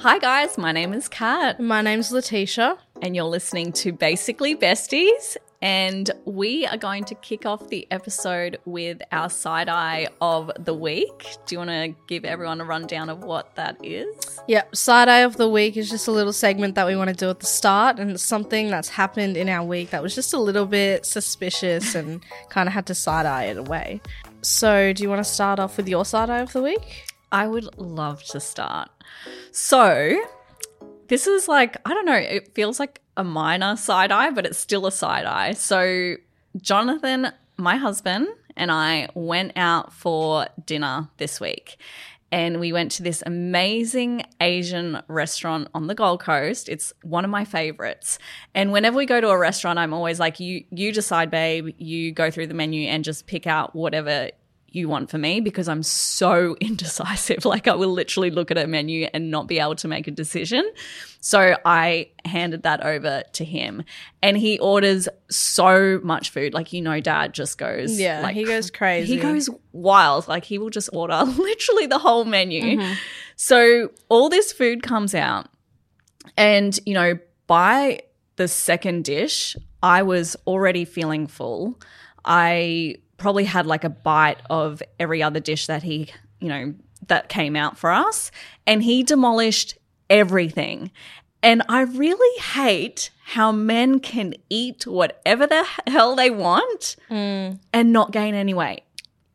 Hi, guys. My name is Kat, My name's Letitia. and you're listening to Basically Besties. And we are going to kick off the episode with our side eye of the week. Do you want to give everyone a rundown of what that is? Yep, side eye of the week is just a little segment that we want to do at the start, and it's something that's happened in our week that was just a little bit suspicious and kind of had to side eye it away. So, do you want to start off with your side eye of the week? I would love to start. So, this is like, I don't know, it feels like a minor side eye, but it's still a side eye. So, Jonathan, my husband, and I went out for dinner this week. And we went to this amazing Asian restaurant on the Gold Coast. It's one of my favorites. And whenever we go to a restaurant, I'm always like, you you decide, babe. You go through the menu and just pick out whatever you want for me because I'm so indecisive. Like I will literally look at a menu and not be able to make a decision. So I handed that over to him and he orders so much food. Like, you know, dad just goes, Yeah, like, he goes crazy. He goes wild. Like he will just order literally the whole menu. So all this food comes out and, you know, by the second dish, I was already feeling full. I probably had like a bite of every other dish that he, you know, that came out for us. And he demolished everything. And I really hate how men can eat whatever the hell they want mm. and not gain any weight.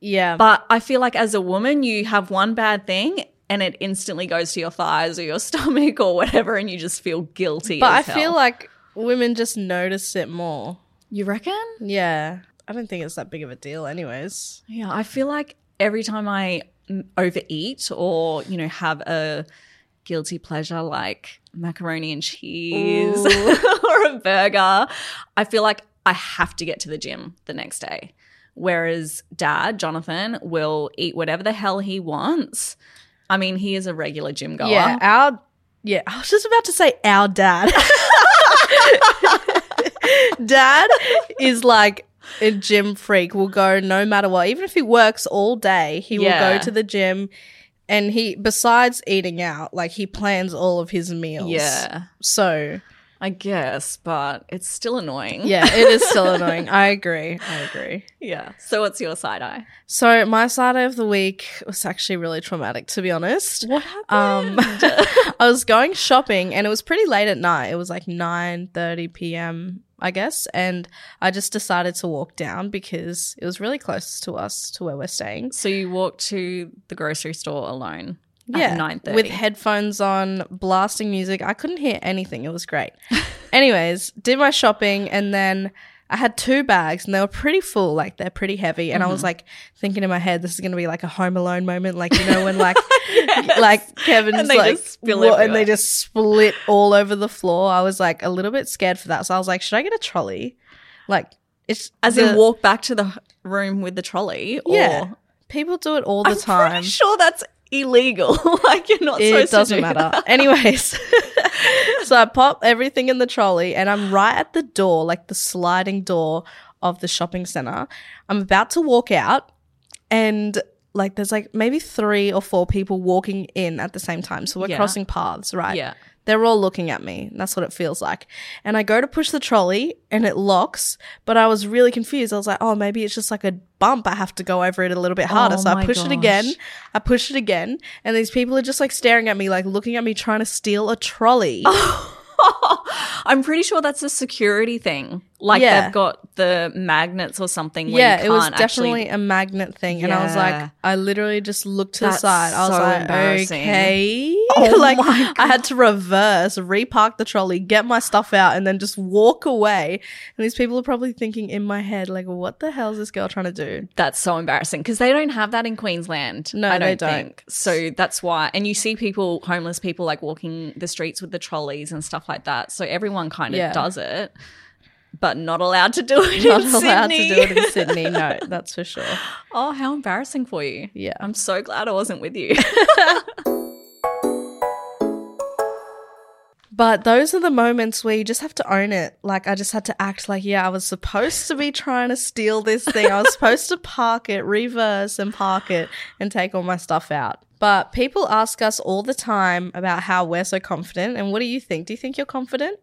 Yeah, But I feel like as a woman, you have one bad thing and it instantly goes to your thighs or your stomach or whatever, and you just feel guilty. but I hell. feel like women just notice it more. you reckon? Yeah, I don't think it's that big of a deal, anyways. Yeah, I feel like every time I mm, overeat or you know have a guilty pleasure like macaroni and cheese or a burger, I feel like I have to get to the gym the next day. Whereas dad, Jonathan, will eat whatever the hell he wants. I mean, he is a regular gym goer. Yeah, our yeah, I was just about to say our dad. dad is like a gym freak. Will go no matter what, even if he works all day, he will go to the gym. And he, besides eating out, like he plans all of his meals. Yeah, So I guess, but it's still annoying. yeah, it is still annoying. I agree. I agree. Yeah. So what's your side eye? So my side eye of the week was actually really traumatic, to be honest. What Um, happened? I was going shopping and it was pretty late at night. It was like 9:30 p.m., I guess, and I just decided to walk down because it was really close to us to where we're staying. so you walked to the grocery store alone Yeah, at nine thirty with headphones on, blasting music. I couldn't hear anything. It was great. Anyways, did my shopping and then I had two bags and they were pretty full, like they're pretty heavy. And I Mm-hmm. was like thinking in my head, this is gonna be like a Home Alone moment, like you know when like like Kevin's And they like just spill "What?" and they just split all over the floor. I was like a little bit scared for that, so I was like, should I get a trolley? Like It's As the- in walk back to the room with the trolley? Or Yeah. People do it all the I'm time. pretty sure that's illegal. like you're not it doesn't to do matter. that. Anyways, so I pop everything in the trolley and I'm right at the door, like the sliding door of the shopping center. I'm about to walk out and like there's like maybe three or four people walking in at the same time. So we're Yeah. crossing paths, right? Yeah. They're all looking at me. That's what it feels like. And I go to push the trolley and it locks, but I was really confused. I was like, oh, maybe it's just like a bump. I have to go over it a little bit harder. Oh so I oh my push it again. I push it again. And these people are just like staring at me, like looking at me trying to steal a trolley. I'm pretty sure that's a security thing. Like Yeah. they've got the magnets or something. Where yeah, you it was definitely Actually, a magnet thing. And I was like, I literally just looked to That's the side. I was so like, okay. Oh like, I had to reverse, repark the trolley, get my stuff out, and then just walk away. And these people are probably thinking in my head, like, what the hell is this girl trying to do? that's so embarrassing because they don't have that in Queensland. No, I don't, they don't. think so. That's why. And you see people, homeless people, like walking the streets with the trolleys and stuff like that. So everyone kind of Yeah. does it, but not allowed to do it. Not in allowed Sydney. to do it in Sydney. No, that's for sure. Oh, how embarrassing for you. Yeah. I'm so glad I wasn't with you. But those are the moments where you just have to own it. Like I just had to act like, yeah, I was supposed to be trying to steal this thing. I was supposed to park it, reverse and park it and take all my stuff out. But people ask us all the time about how we're so confident. And what do you think? Do you think you're confident?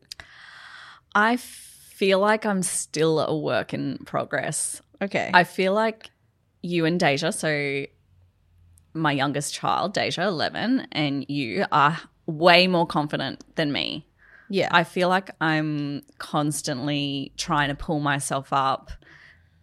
I feel like I'm still a work in progress. Okay. I feel like you and Deja, so my youngest child, Deja, 11, and you are way more confident than me. yeah. I feel like I'm constantly trying to pull myself up.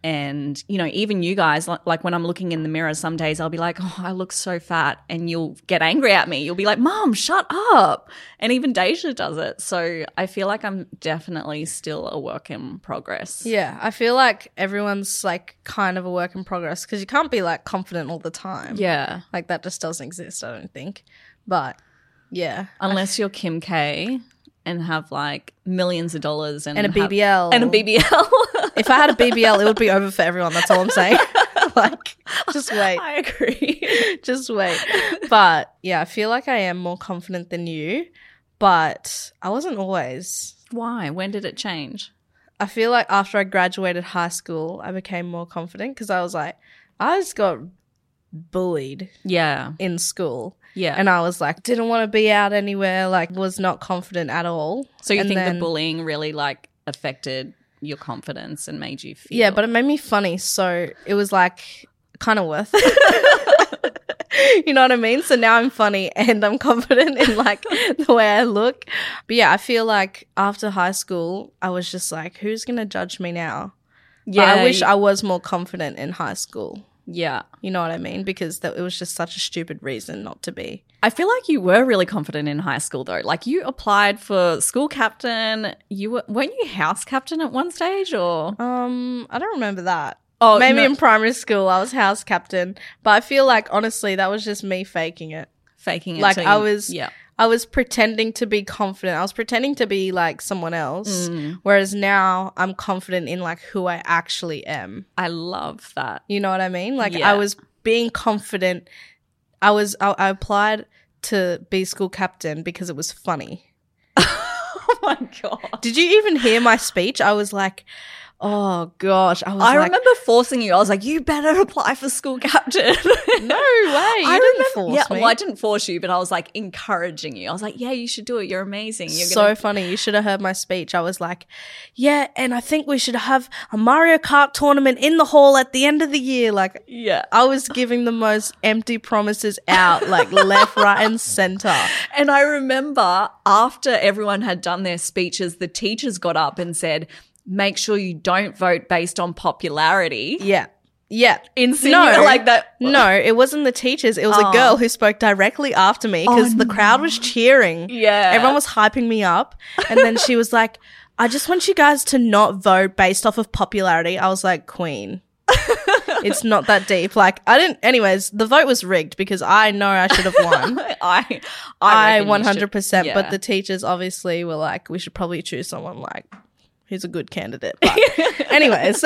And, you know, even you guys, like, like when I'm looking in the mirror, some days I'll be like, oh, I look so fat. And you'll get angry at me. You'll be like, Mom, shut up. And even Deja does it. So I feel like I'm definitely still a work in progress. yeah. I feel like everyone's like kind of a work in progress because you can't be like confident all the time. Yeah. Like that just doesn't exist, I don't think. But yeah. Unless you're Kim K and have like millions of dollars and, And a have- BBL. and a BBL. If I had a BBL, it would be over for everyone. That's all I'm saying. like, just wait. I agree. Just wait. But yeah, I feel like I am more confident than you, but I wasn't always. Why? When did it change? I feel like after I graduated high school, I became more confident because I was like, I just got bullied Yeah. in school. Yeah. And I was like, didn't want to be out anywhere, like, was not confident at all. so you And think then- the bullying really like affected your confidence and made you feel Yeah, but it made me funny. So it was like kind of worth it. you know what I mean? So now I'm funny and I'm confident in like the way I look. But yeah, I feel like after high school, I was just like, who's going to judge me now? But yeah, I wish I was more confident in high school. Yeah. You know what I mean? Because that, it was just such a stupid reason not to be. I feel like you were really confident in high school though. Like you applied for school captain. You were weren't you house captain at one stage or Um, I don't remember that. Oh, Maybe no. in primary school I was house captain, but I feel like honestly that was just me faking it. faking it? like I was Yeah. I was pretending to be confident. I was pretending to be like someone else. Mm. Whereas now I'm confident in like who I actually am. I love that. You know what I mean? Like Yeah. I was being confident. I was I, I applied to be school captain because it was funny. Oh my god. Did you even hear my speech? I was like, oh gosh. I was I like, remember forcing you. I was like, "You better apply for school captain." no way. You I didn't remember, force yeah, me. well, I didn't force you, but I was like encouraging you. I was like, "Yeah, you should do it. You're amazing. You're so gonna funny. You should have heard my speech. I was like, yeah, and I think we should have a Mario Kart tournament in the hall at the end of the year. Like, yeah." I was giving the most empty promises out, like left, right, and center. And I remember after everyone had done their speeches, the teachers got up and said, "Make sure you don't vote based on popularity." Yeah. Yeah. No, like that. No, it wasn't the teachers. It was Oh. a girl who spoke directly after me because the oh, crowd was cheering. Yeah. Everyone was hyping me up. And then she was like, I just want you guys to not vote based off of popularity. I was like, Queen. it's not that deep. Like, I didn't, anyways, the vote was rigged because I know I should have won. I, I reckon 100%. yeah. But the teachers obviously were like, we should probably choose someone like who's a good candidate. But anyways,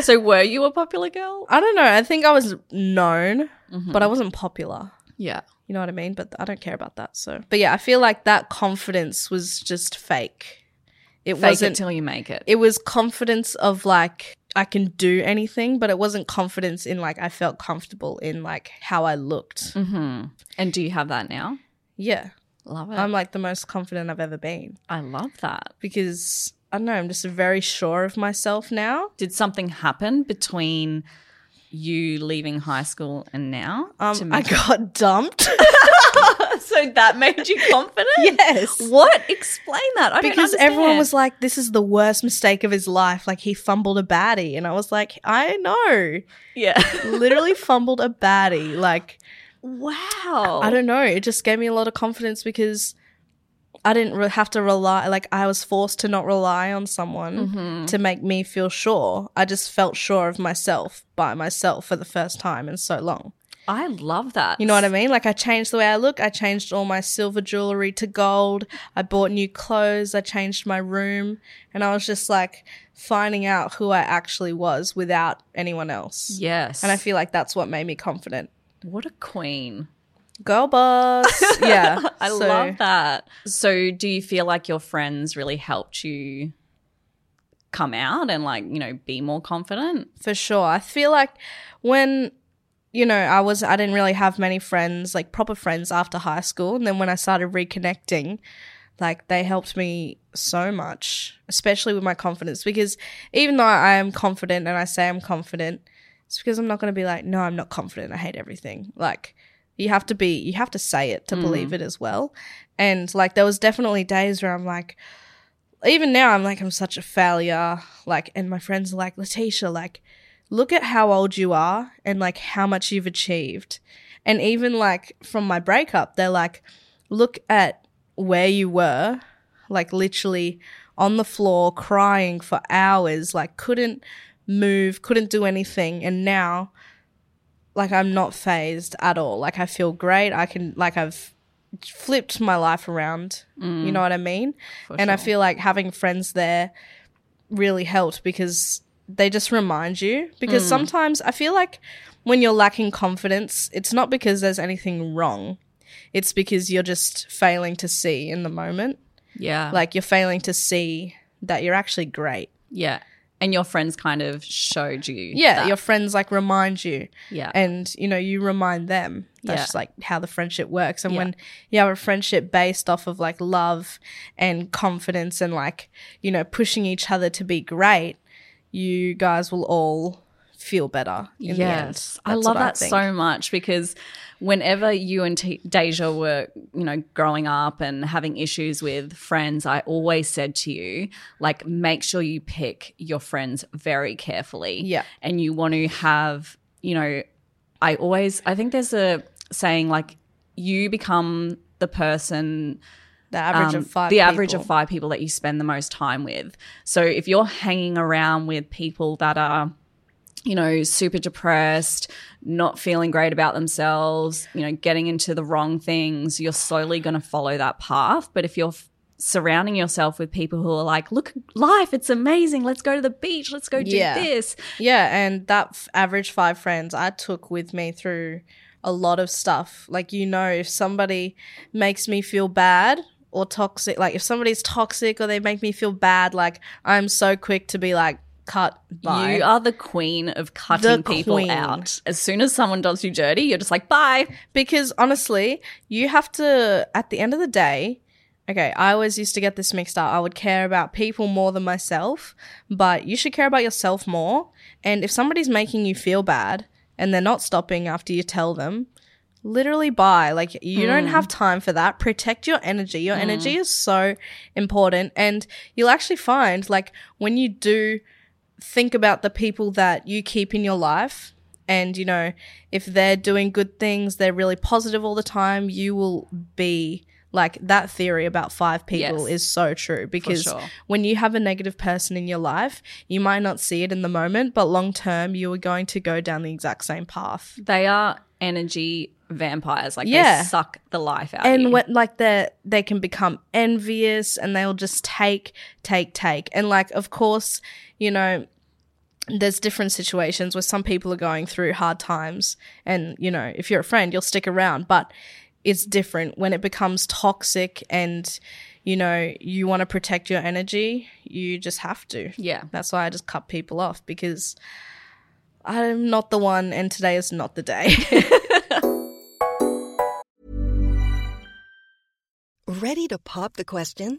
so were you a popular girl? I don't know. I think I was known, Mm-hmm. but I wasn't popular. Yeah. You know what I mean? But I don't care about that. So, but yeah, I feel like that confidence was just fake. It Fake wasn't. until you make it. it was confidence of like I can do anything, but it wasn't confidence in like I felt comfortable in like how I looked. mm-hmm. And do you have that now? Yeah, Love it. I'm like the most confident I've ever been I love that. because I don't know. I'm just very sure of myself now. Did something happen between you leaving high school and now? Um, I got dumped. so that made you confident? yes. What? Explain that. I don't because everyone was like, "This is the worst mistake of his life." Like he fumbled a baddie, and I was like, "I know." yeah. Literally fumbled a baddie. Like wow. I don't know. It just gave me a lot of confidence because I didn't re- have to rely. Like I was forced to not rely on someone Mm-hmm. to make me feel sure. I just felt sure of myself by myself for the first time in so long. I love that. You know what I mean? Like I changed the way I look. I changed all my silver jewelry to gold. I bought new clothes. I changed my room, and I was just like finding out who I actually was without anyone else. Yes. And I feel like that's what made me confident. what a queen. Girl boss. Yeah. I So- love that. So, do you feel like your friends really helped you come out and, like, you know, be more confident? for sure. I feel like when you know, I was I didn't really have many friends, like proper friends after high school, and then when I started reconnecting, like they helped me so much, especially with my confidence because even though I am confident and I say I'm confident, it's because I'm not going to be like, no, I'm not confident. I hate everything. Like you have to be you have to say it to mm. believe it as well. And like there was definitely days where I'm like even now I'm like I'm such a failure. Like and my friends are like, Letitia, like look at how old you are and like how much you've achieved. And even like from my breakup, they're like, look at where you were, like literally on the floor crying for hours, like couldn't move, couldn't do anything. And now, like, I'm not fazed at all. Like, I feel great. I can, like, I've flipped my life around. Mm. You know what I mean? and I feel like having friends there really helped because they just remind you. Because mm. sometimes I feel like when you're lacking confidence, it's not because there's anything wrong. It's because you're just failing to see in the moment. Yeah. Like you're failing to see that you're actually great. yeah. And your friends kind of showed you. Yeah, that. your friends like remind you. Yeah. And you know, you remind them. That's Yeah. just like how the friendship works. And Yeah. when you have a friendship based off of like love and confidence and like, you know, pushing each other to be great, you guys will all feel better in the end. Yes, I love that think. so much because whenever you and T- Deja were, you know, growing up and having issues with friends, I always said to you, like, make sure you pick your friends very carefully. Yeah. And you want to have, you know, I always, I think there's a saying like, you become the person The average um, of five. the average of five people that you spend the most time with. So if you're hanging around with people that are, you know, super depressed, not feeling great about themselves, you know, getting into the wrong things, you're slowly going to follow that path. But if you're f- surrounding yourself with people who are like, look, life, it's amazing. Let's go to the beach. Let's go do Yeah. this. Yeah, and that f- average five friends I took with me through a lot of stuff. Like, you know, if somebody makes me feel bad or toxic, like if somebody's toxic or they make me feel bad, like I'm so quick to be like, cut bye. You are the queen of cutting The people queen. out. As soon as someone does you dirty, you're just like, bye. because honestly, you have to, at the end of the day, okay, I always used to get this mixed up. I would care about people more than myself, but you should care about yourself more. And if somebody's making you feel bad and they're not stopping after you tell them, literally bye. Like, you don't mm. have time for that. Protect your energy. Your mm. energy is so important. And you'll actually find, like, when you do think about the people that you keep in your life and you know if they're doing good things they're really positive all the time you will be Like that theory about five people Yes. is so true because sure. when you have a negative person in your life, you might not see it in the moment, but long term, you are going to go down the exact same path. They are energy vampires. Like Yeah. they suck the life out of and like they they can become envious and they'll just take take take and like of course you know there's different situations where some people are going through hard times and you know if you're a friend you'll stick around but it's different when it becomes toxic and you know you want to protect your energy you just have to Yeah. that's why i just cut people off because i'm not the one and today is not the day Ready to pop the question?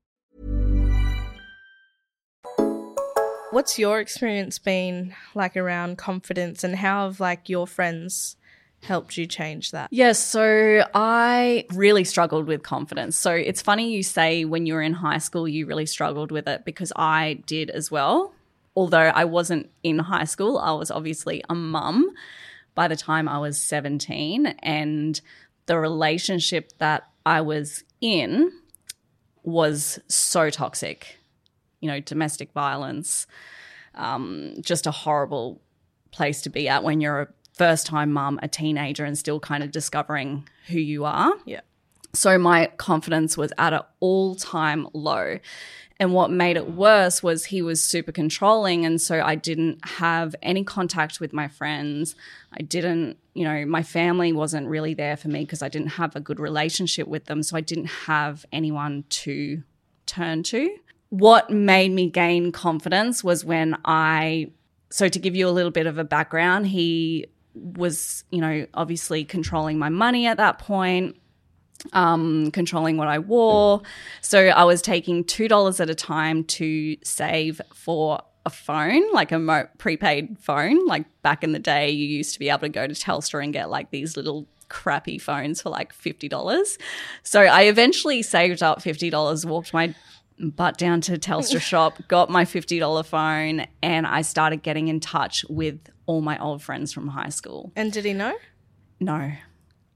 What's your experience been like around confidence and how have like your friends helped you change that? Yes, so I really struggled with confidence. So it's funny you say when you were in high school you really struggled with it because I did as well. Although I wasn't in high school, I was obviously a mum by the time I was 17 and the relationship that I was in was so toxic. You know, domestic violence, um, just a horrible place to be at when you're a first time mum, a teenager, and still kind of discovering who you are. Yeah. So my confidence was at an all time low. And what made it worse was he was super controlling. And so I didn't have any contact with my friends. I didn't, you know, my family wasn't really there for me because I didn't have a good relationship with them. So I didn't have anyone to turn to. What made me gain confidence was when I, so to give you a little bit of a background, he was, you know, obviously controlling my money at that point um, controlling what I wore. So I was taking $2 at a time to save for a phone, like a mo- prepaid phone. Like back in the day, you used to be able to go to Telstra and get like these little crappy phones for like $50. So I eventually saved up $50, walked my butt down to Telstra shop, got my $50 phone, and I started getting in touch with all my old friends from high school. And did he know? No.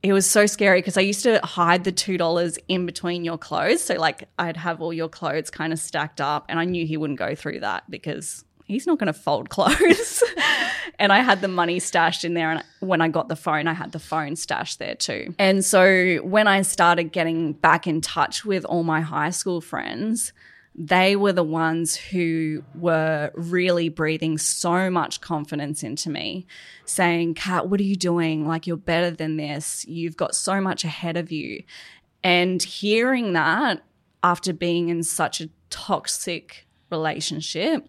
It was so scary because I used to hide the $2 in between your clothes. So, like, I'd have all your clothes kind of stacked up, and I knew he wouldn't go through that because he's not going to fold clothes. and I had the money stashed in there. And when I got the phone, I had the phone stashed there too. And so, when I started getting back in touch with all my high school friends, they were the ones who were really breathing so much confidence into me, saying, Kat, what are you doing? Like, you're better than this. You've got so much ahead of you. And hearing that after being in such a toxic relationship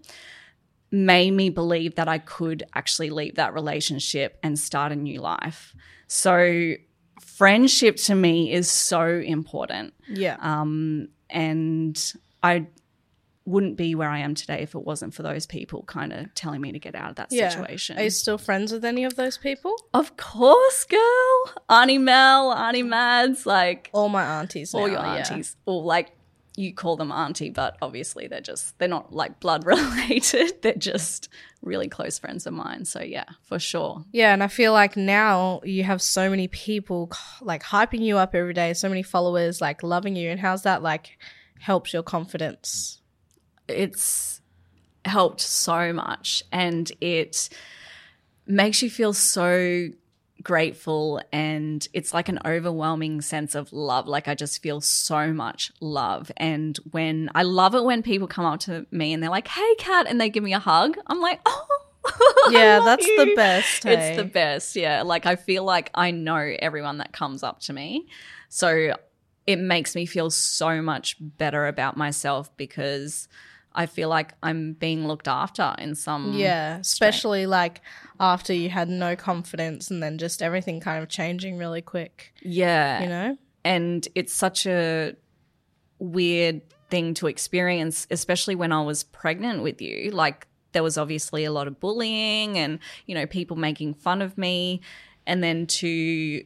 made me believe that I could actually leave that relationship and start a new life. So, friendship to me is so important. Yeah. Um, and I wouldn't be where I am today if it wasn't for those people kind of telling me to get out of that yeah. situation. Are you still friends with any of those people? of course, girl. Auntie Mel, Auntie Mads, like All my aunties. all now, your yeah. aunties. Or like you call them auntie, but obviously they're just they're not like blood related. they're just really close friends of mine. So yeah, for sure. Yeah, and I feel like now you have so many people like hyping you up every day, so many followers like loving you, and how's that like helps your confidence? It's helped so much and it makes you feel so grateful and it's like an overwhelming sense of love like i just feel so much love and when i love it when people come up to me and they're like hey kat and they give me a hug i'm like oh yeah that's you. the best hey? it's the best yeah like i feel like i know everyone that comes up to me so it makes me feel so much better about myself because I feel like I'm being looked after in some Yeah, especially strength. like after you had no confidence and then just everything kind of changing really quick. Yeah. You know? And it's such a weird thing to experience, especially when I was pregnant with you. Like there was obviously a lot of bullying and, you know, people making fun of me. And then to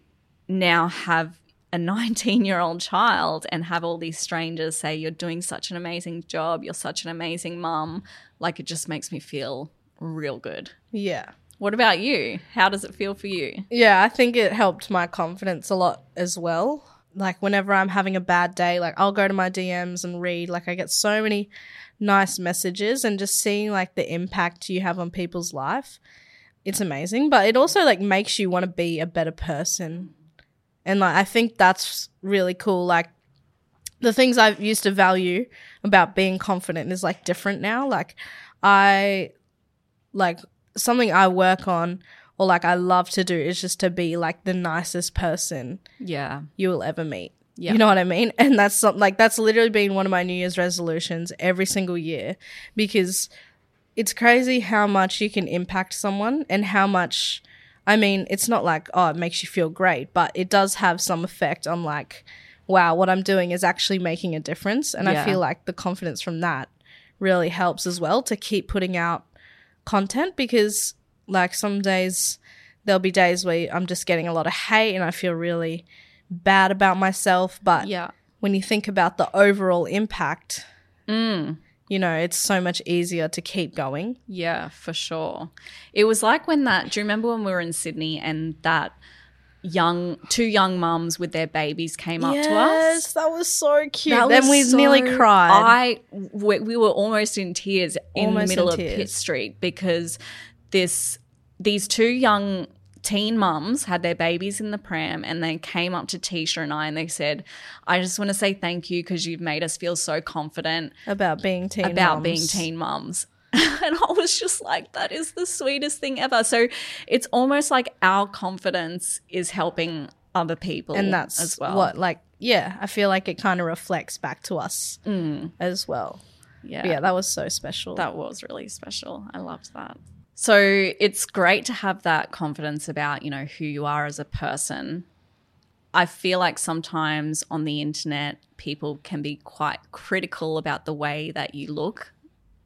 now have a 19 year old child and have all these strangers say, You're doing such an amazing job, you're such an amazing mum, like it just makes me feel real good. Yeah. What about you? How does it feel for you? Yeah, I think it helped my confidence a lot as well. Like whenever I'm having a bad day, like I'll go to my DMs and read. Like I get so many nice messages and just seeing like the impact you have on people's life. It's amazing, but it also like makes you want to be a better person. And like I think that's really cool. Like the things I used to value about being confident is like different now. Like I like something I work on or like I love to do is just to be like the nicest person yeah you will ever meet. Yeah. You know what I mean? And that's something like that's literally been one of my New Year's resolutions every single year because it's crazy how much you can impact someone and how much I mean, it's not like, oh, it makes you feel great, but it does have some effect on like, wow, what I'm doing is actually making a difference. And yeah. I feel like the confidence from that really helps as well to keep putting out content because like some days there'll be days where I'm just getting a lot of hate and I feel really bad about myself. But yeah. when you think about the overall impact, mm. You know, it's so much easier to keep going. Yeah, for sure. It was like when that, do you remember when we were in Sydney and that young two young mums with their babies came up yes, to us. Yes, that was so cute. That then we so, nearly cried. I we, we, were almost in tears in the middle of tears. Pitt Street because this these two young teen mums had their babies in the pram and they came up to Tisha and I and they said, I just want to say thank you because you've made us feel so confident about being teen about mums. being teen mums. and I was just like, that is the sweetest thing ever. So it's almost like our confidence is helping other people. And that's as well. what, like, yeah, I feel like it kind of reflects back to us mm. as well. Yeah. But yeah, that was so special. That was really special. I loved that. So it's great to have that confidence about, you know, who you are as a person. I feel like sometimes on the internet, people can be quite critical about the way that you look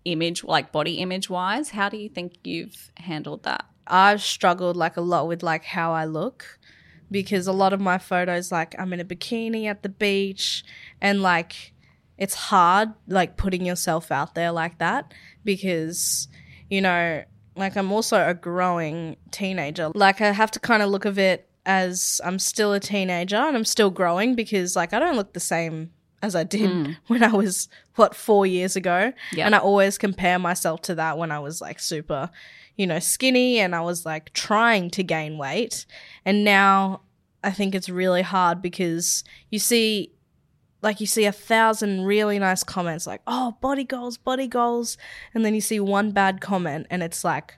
image, like body image wise. How do you think you've handled that? I've struggled like a lot with like how I look because a lot of my photos, like I'm in a bikini at the beach and like it's hard like putting yourself out there like that because, you know, like I'm also a growing teenager. Like I have to kind of look of it as I'm still a teenager and I'm still growing because like I don't look the same as I did mm. when I was what four years ago. Yep. And I always compare myself to that when I was like super, you know, skinny and I was like trying to gain weight. And now I think it's really hard because you see like you see a thousand really nice comments like, oh, body goals, body goals. And then you see one bad comment and it's like,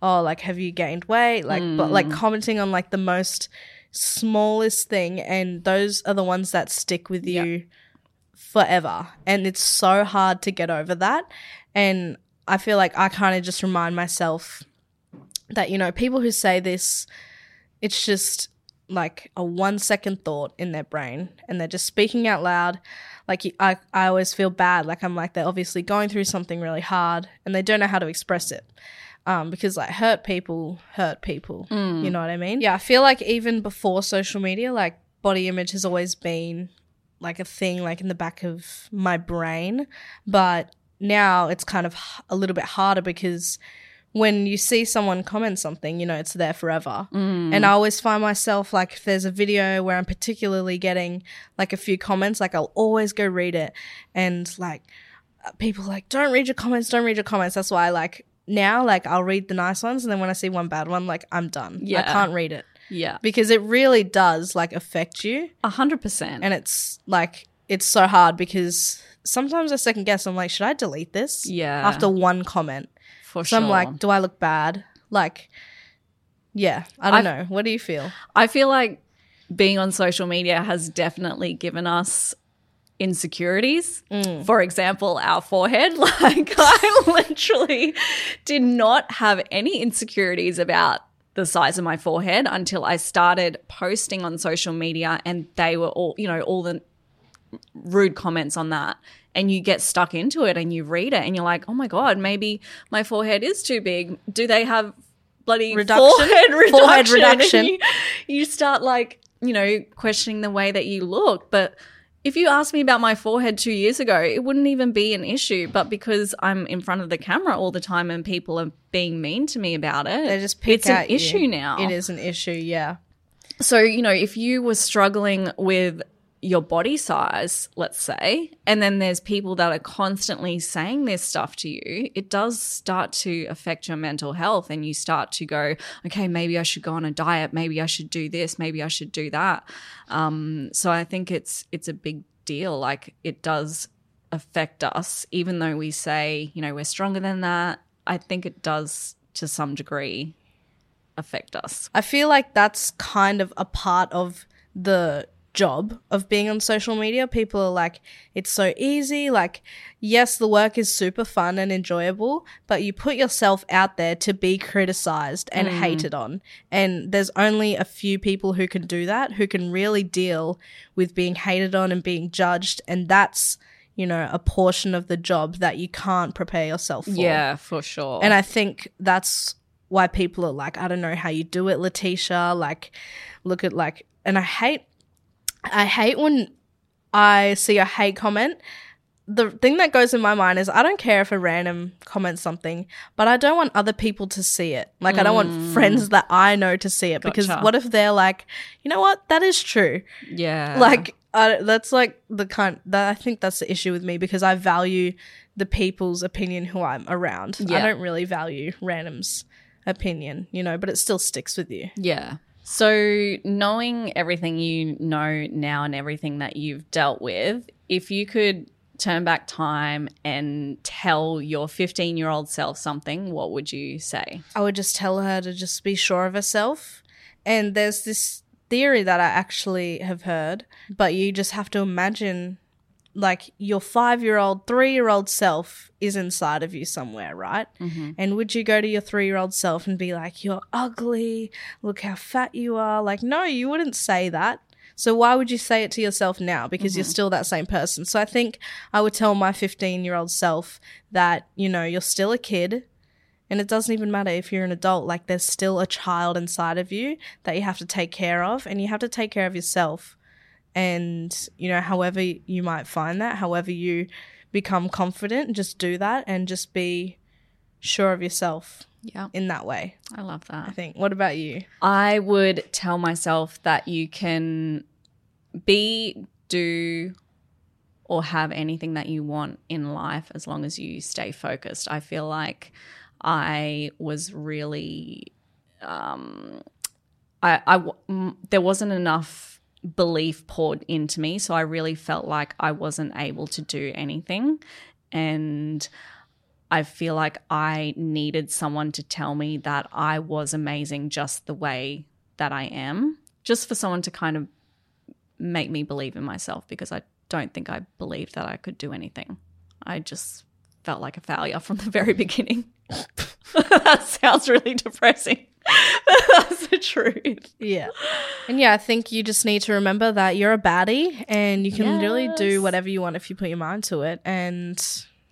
oh, like have you gained weight? Like mm. but like commenting on like the most smallest thing and those are the ones that stick with you yep forever. And it's so hard to get over that. And I feel like I kind of just remind myself that, you know, people who say this, it's just like a one second thought in their brain and they're just speaking out loud. Like, I, I always feel bad. Like, I'm like, they're obviously going through something really hard and they don't know how to express it. Um, because like hurt people hurt people. Mm. You know what I mean? Yeah, I feel like even before social media, like body image has always been like a thing like in the back of my brain, but now it's kind of a little bit harder because when you see someone comment something, you know, it's there forever. And I always find myself like if there's a video where I'm particularly getting like a few comments, like I'll always go read it and like uh, people are like don't read your comments, don't read your comments. That's why I like now like I'll read the nice ones and then when I see one bad one, like I'm done. Yeah. I can't read it Yeah. because it really does like affect you A hundred percent. and it's like it's so hard because sometimes I second guess. I'm like, should I delete this? Yeah. After one comment, For so sure. I'm like, do I look bad? Like, yeah, I don't know. What do you feel? I feel like being on social media has definitely given us insecurities. Mm. For example, our forehead. Like, I literally did not have any insecurities about the size of my forehead until I started posting on social media and they were all, you know, all the rude comments on that. And you get stuck into it and you read it and you're like, oh my God, maybe my forehead is too big. Do they have bloody Reduction? forehead reduction? Forehead reduction. you, you start like, you know, questioning the way that you look. But if you asked me about my forehead two years ago, it wouldn't even be an issue. But because I'm in front of the camera all the time and people are being mean to me about it, They just pick it's an you. issue now. It is an issue. Yeah. So, you know, if you were struggling with your body size, let's say, and then there's people that are constantly saying this stuff to you, it does start to affect your mental health. And you start to go, okay, maybe I should go on a diet. Maybe I should do this. Maybe I should do that. Um, so I think it's it's a big deal. Like it does affect us, even though we say, you know, we're stronger than that. I think it does to some degree affect us. I feel like that's kind of a part of the job of being on social media. People are like, it's so easy. Like, yes, the work is super fun and enjoyable, but you put yourself out there to be criticized and mm. hated on. And there's only a few people who can do that, who can really deal with being hated on and being judged. And that's, you know, a portion of the job that you can't prepare yourself for. Yeah, for sure. And I think that's why people are like, I don't know how you do it, Letitia. Like, look at like, and I hate, I hate when I see a hate comment. The thing that goes in my mind is I don't care if a random comments something, but I don't want other people to see it. Like, I don't want mm. friends that I know to see it because what if they're like, you know what, that is true. yeah. Like I, that's like the kind that I think that's the issue with me because I value the people's opinion who I'm around. Yeah. I don't really value random's opinion, you know, but it still sticks with you. Yeah. So, knowing everything you know now and everything that you've dealt with, if you could turn back time and tell your 15 year old self something, what would you say? I would just tell her to just be sure of herself. And there's this theory that I actually have heard, but you just have to imagine like your five year old, three year old self is inside of you somewhere, right? Mm-hmm. And would you go to your three year old self and be like, you're ugly, look how fat you are? Like, no, you wouldn't say that. So why would you say it to yourself now? Because you're mm-hmm. still that same person. So I think I would tell my 15 year old self that, you know, you're still a kid. And it doesn't even matter if you're an adult, like there's still a child inside of you that you have to take care of, and you have to take care of yourself. And, you know, however you might find that, however you become confident, just do that and just be sure of yourself Yeah. in that way, I love that. I think. What about you? I would tell myself that you can be, do, or have anything that you want in life as long as you stay focused. I feel like I was really, um, I, I there wasn't enough belief poured into me, so I really felt like I wasn't able to do anything, and I feel like I needed someone to tell me that I was amazing just the way that I am, just for someone to kind of make me believe in myself because I don't think I believed that I could do anything. I just felt like a failure from the very beginning. that sounds really depressing. That's the truth. Yeah. And yeah, I think you just need to remember that you're a baddie and you can really do whatever you want if you put your mind to it. And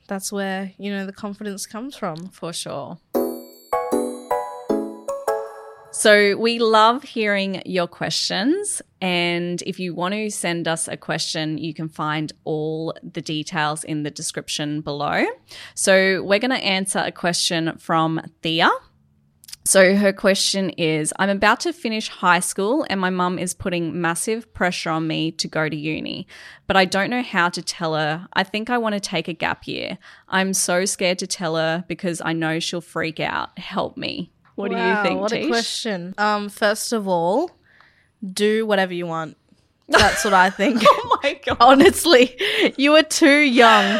that's where, you know, the confidence comes from. For sure. So, we love hearing your questions. And if you want to send us a question, you can find all the details in the description below. So we're going to answer a question from Thea. So her question is I'm about to finish high school and my mum is putting massive pressure on me to go to uni, but I don't know how to tell her. I think I want to take a gap year. I'm so scared to tell her because I know she'll freak out. Help me. What do you think, What a question. Um, first of all, do whatever you want. That's what I think. Oh my god. Honestly, you are too young.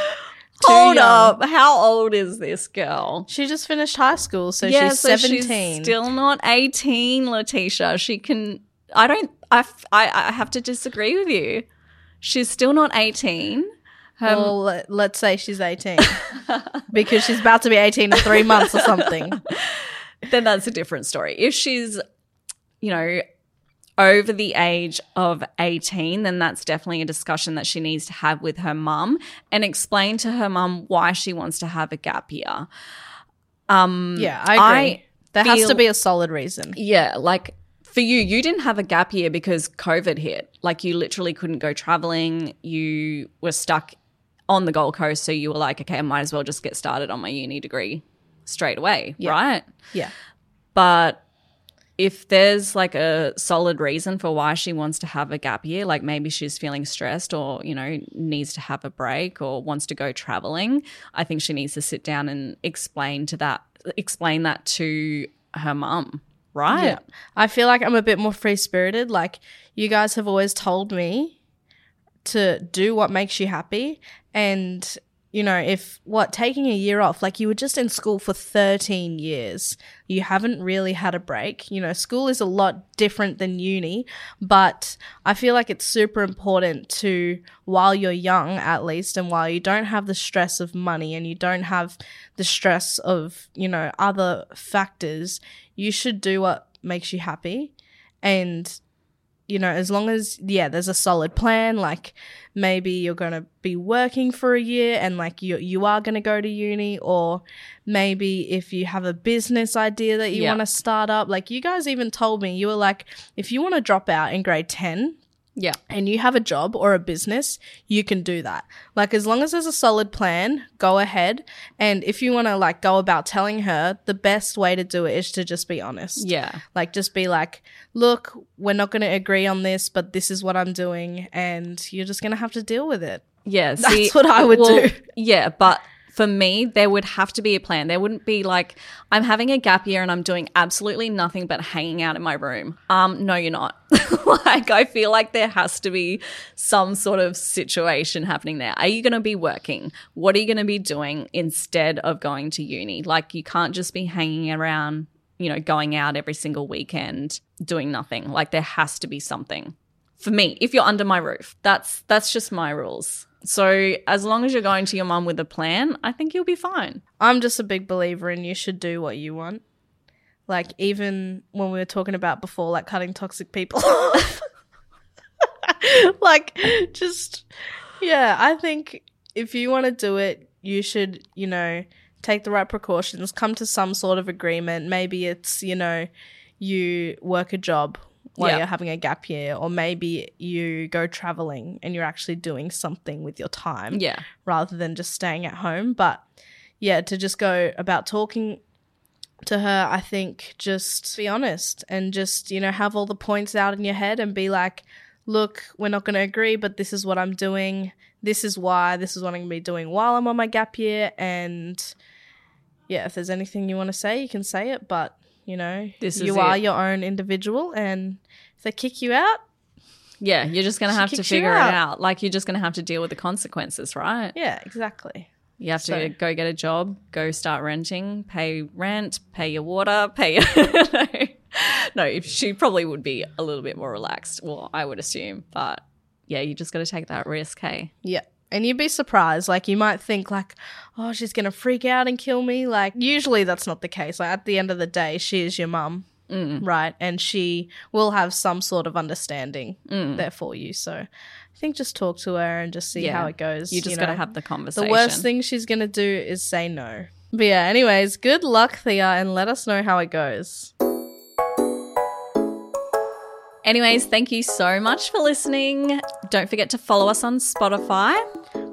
Hold young. up. How old is this girl? She just finished high school, so yeah, she's so 17. she's still not 18, Letitia. She can I don't I, I, I have to disagree with you. She's still not 18. Her well, let- let's say she's 18. because she's about to be 18 in three months or something. then that's a different story. If she's, you know, over the age of 18, then that's definitely a discussion that she needs to have with her mum and explain to her mum why she wants to have a gap year. Um, Yeah, I agree. there has to be a solid reason. Yeah, like for you, you didn't have a gap year because COVID hit. Like you literally couldn't go traveling. You were stuck on the Gold Coast. So you were like, okay, I might as well just get started on my uni degree straight away, Yeah. right? Yeah. But if there's like a solid reason for why she wants to have a gap year, like maybe she's feeling stressed or, you know, needs to have a break or wants to go traveling, I think she needs to sit down and explain to that explain that to her mum, right? Yeah. I feel like I'm a bit more free spirited. Like, you guys have always told me to do what makes you happy. And, you know, if what, taking a year off, like you were just in school for 13 years, you haven't really had a break. You know, school is a lot different than uni, but I feel like it's super important to, while you're young at least, and while you don't have the stress of money and you don't have the stress of, you know, other factors, you should do what makes you happy. And you know, as long as, yeah, there's a solid plan, like maybe you're going to be working for a year and like you, you are going to go to uni, or maybe if you have a business idea that you Yeah. want to start up, like you guys even told me, you were like, if you want to drop out in grade 10, Yeah. and you have a job or a business, you can do that. Like as long as there's a solid plan, go ahead. And if you want to like go about telling her, the best way to do it is to just be honest. Yeah. Like just be like, "Look, we're not going to agree on this, but this is what I'm doing and you're just going to have to deal with it." Yeah, That's what I would well, do. Yeah, but for me, there would have to be a plan. There wouldn't be like I'm having a gap year and I'm doing absolutely nothing but hanging out in my room. Um, no, you're not. like I feel like there has to be some sort of situation happening there. Are you going to be working? What are you going to be doing instead of going to uni? Like you can't just be hanging around, you know, going out every single weekend doing nothing. Like there has to be something for me if you're under my roof that's that's just my rules so as long as you're going to your mum with a plan i think you'll be fine I'm just a big believer in you should do what you want. Like even when we were talking about before, like cutting toxic people off. like just yeah, I think if you want to do it, you should, you know, take the right precautions, come to some sort of agreement. Maybe it's, you know, you work a job while Yeah. you're having a gap year, or maybe you go traveling and you're actually doing something with your time yeah rather than just staying at home. But yeah, to just go about talking to her, I think just be honest and just, you know, have all the points out in your head and be like, look, we're not going to agree, but this is what I'm doing. This is why. This is what I'm going to be doing while I'm on my gap year. And yeah, if there's anything you want to say, you can say it. But, you know, This is you are it. your own individual. And if they kick you out, yeah you're just gonna have to kicks you figure it out. out like you're just gonna have to deal with the consequences right yeah, exactly. you have to go get a job go start renting pay rent pay your water pay no. no if she probably would be a little bit more relaxed well i would assume but yeah you just got to take that risk hey Yeah. And you'd be surprised. Like, you might think, like, oh, she's going to freak out and kill me. Like, usually that's not the case. Like, at the end of the day, she is your mum, mm. right? And she will have some sort of understanding mm. there for you. So I think just talk to her and just see Yeah. how it goes. you just know. got to have the conversation The worst thing she's going to do is say no. But yeah, anyways, good luck, Thea, and let us know how it goes. Anyways, thank you so much for listening. Don't forget to follow us on Spotify.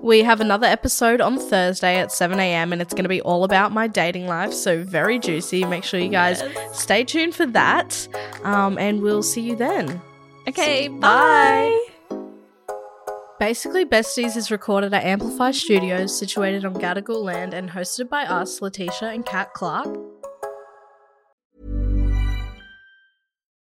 We have another episode on Thursday at 7 a.m. and it's going to be all about my dating life. So, very juicy. Make sure you guys stay tuned for that. Um, and we'll see you then. Okay, bye. Basically, Besties is recorded at Amplify Studios, situated on Gadigal land, and hosted by us, Letitia and Kat Clark.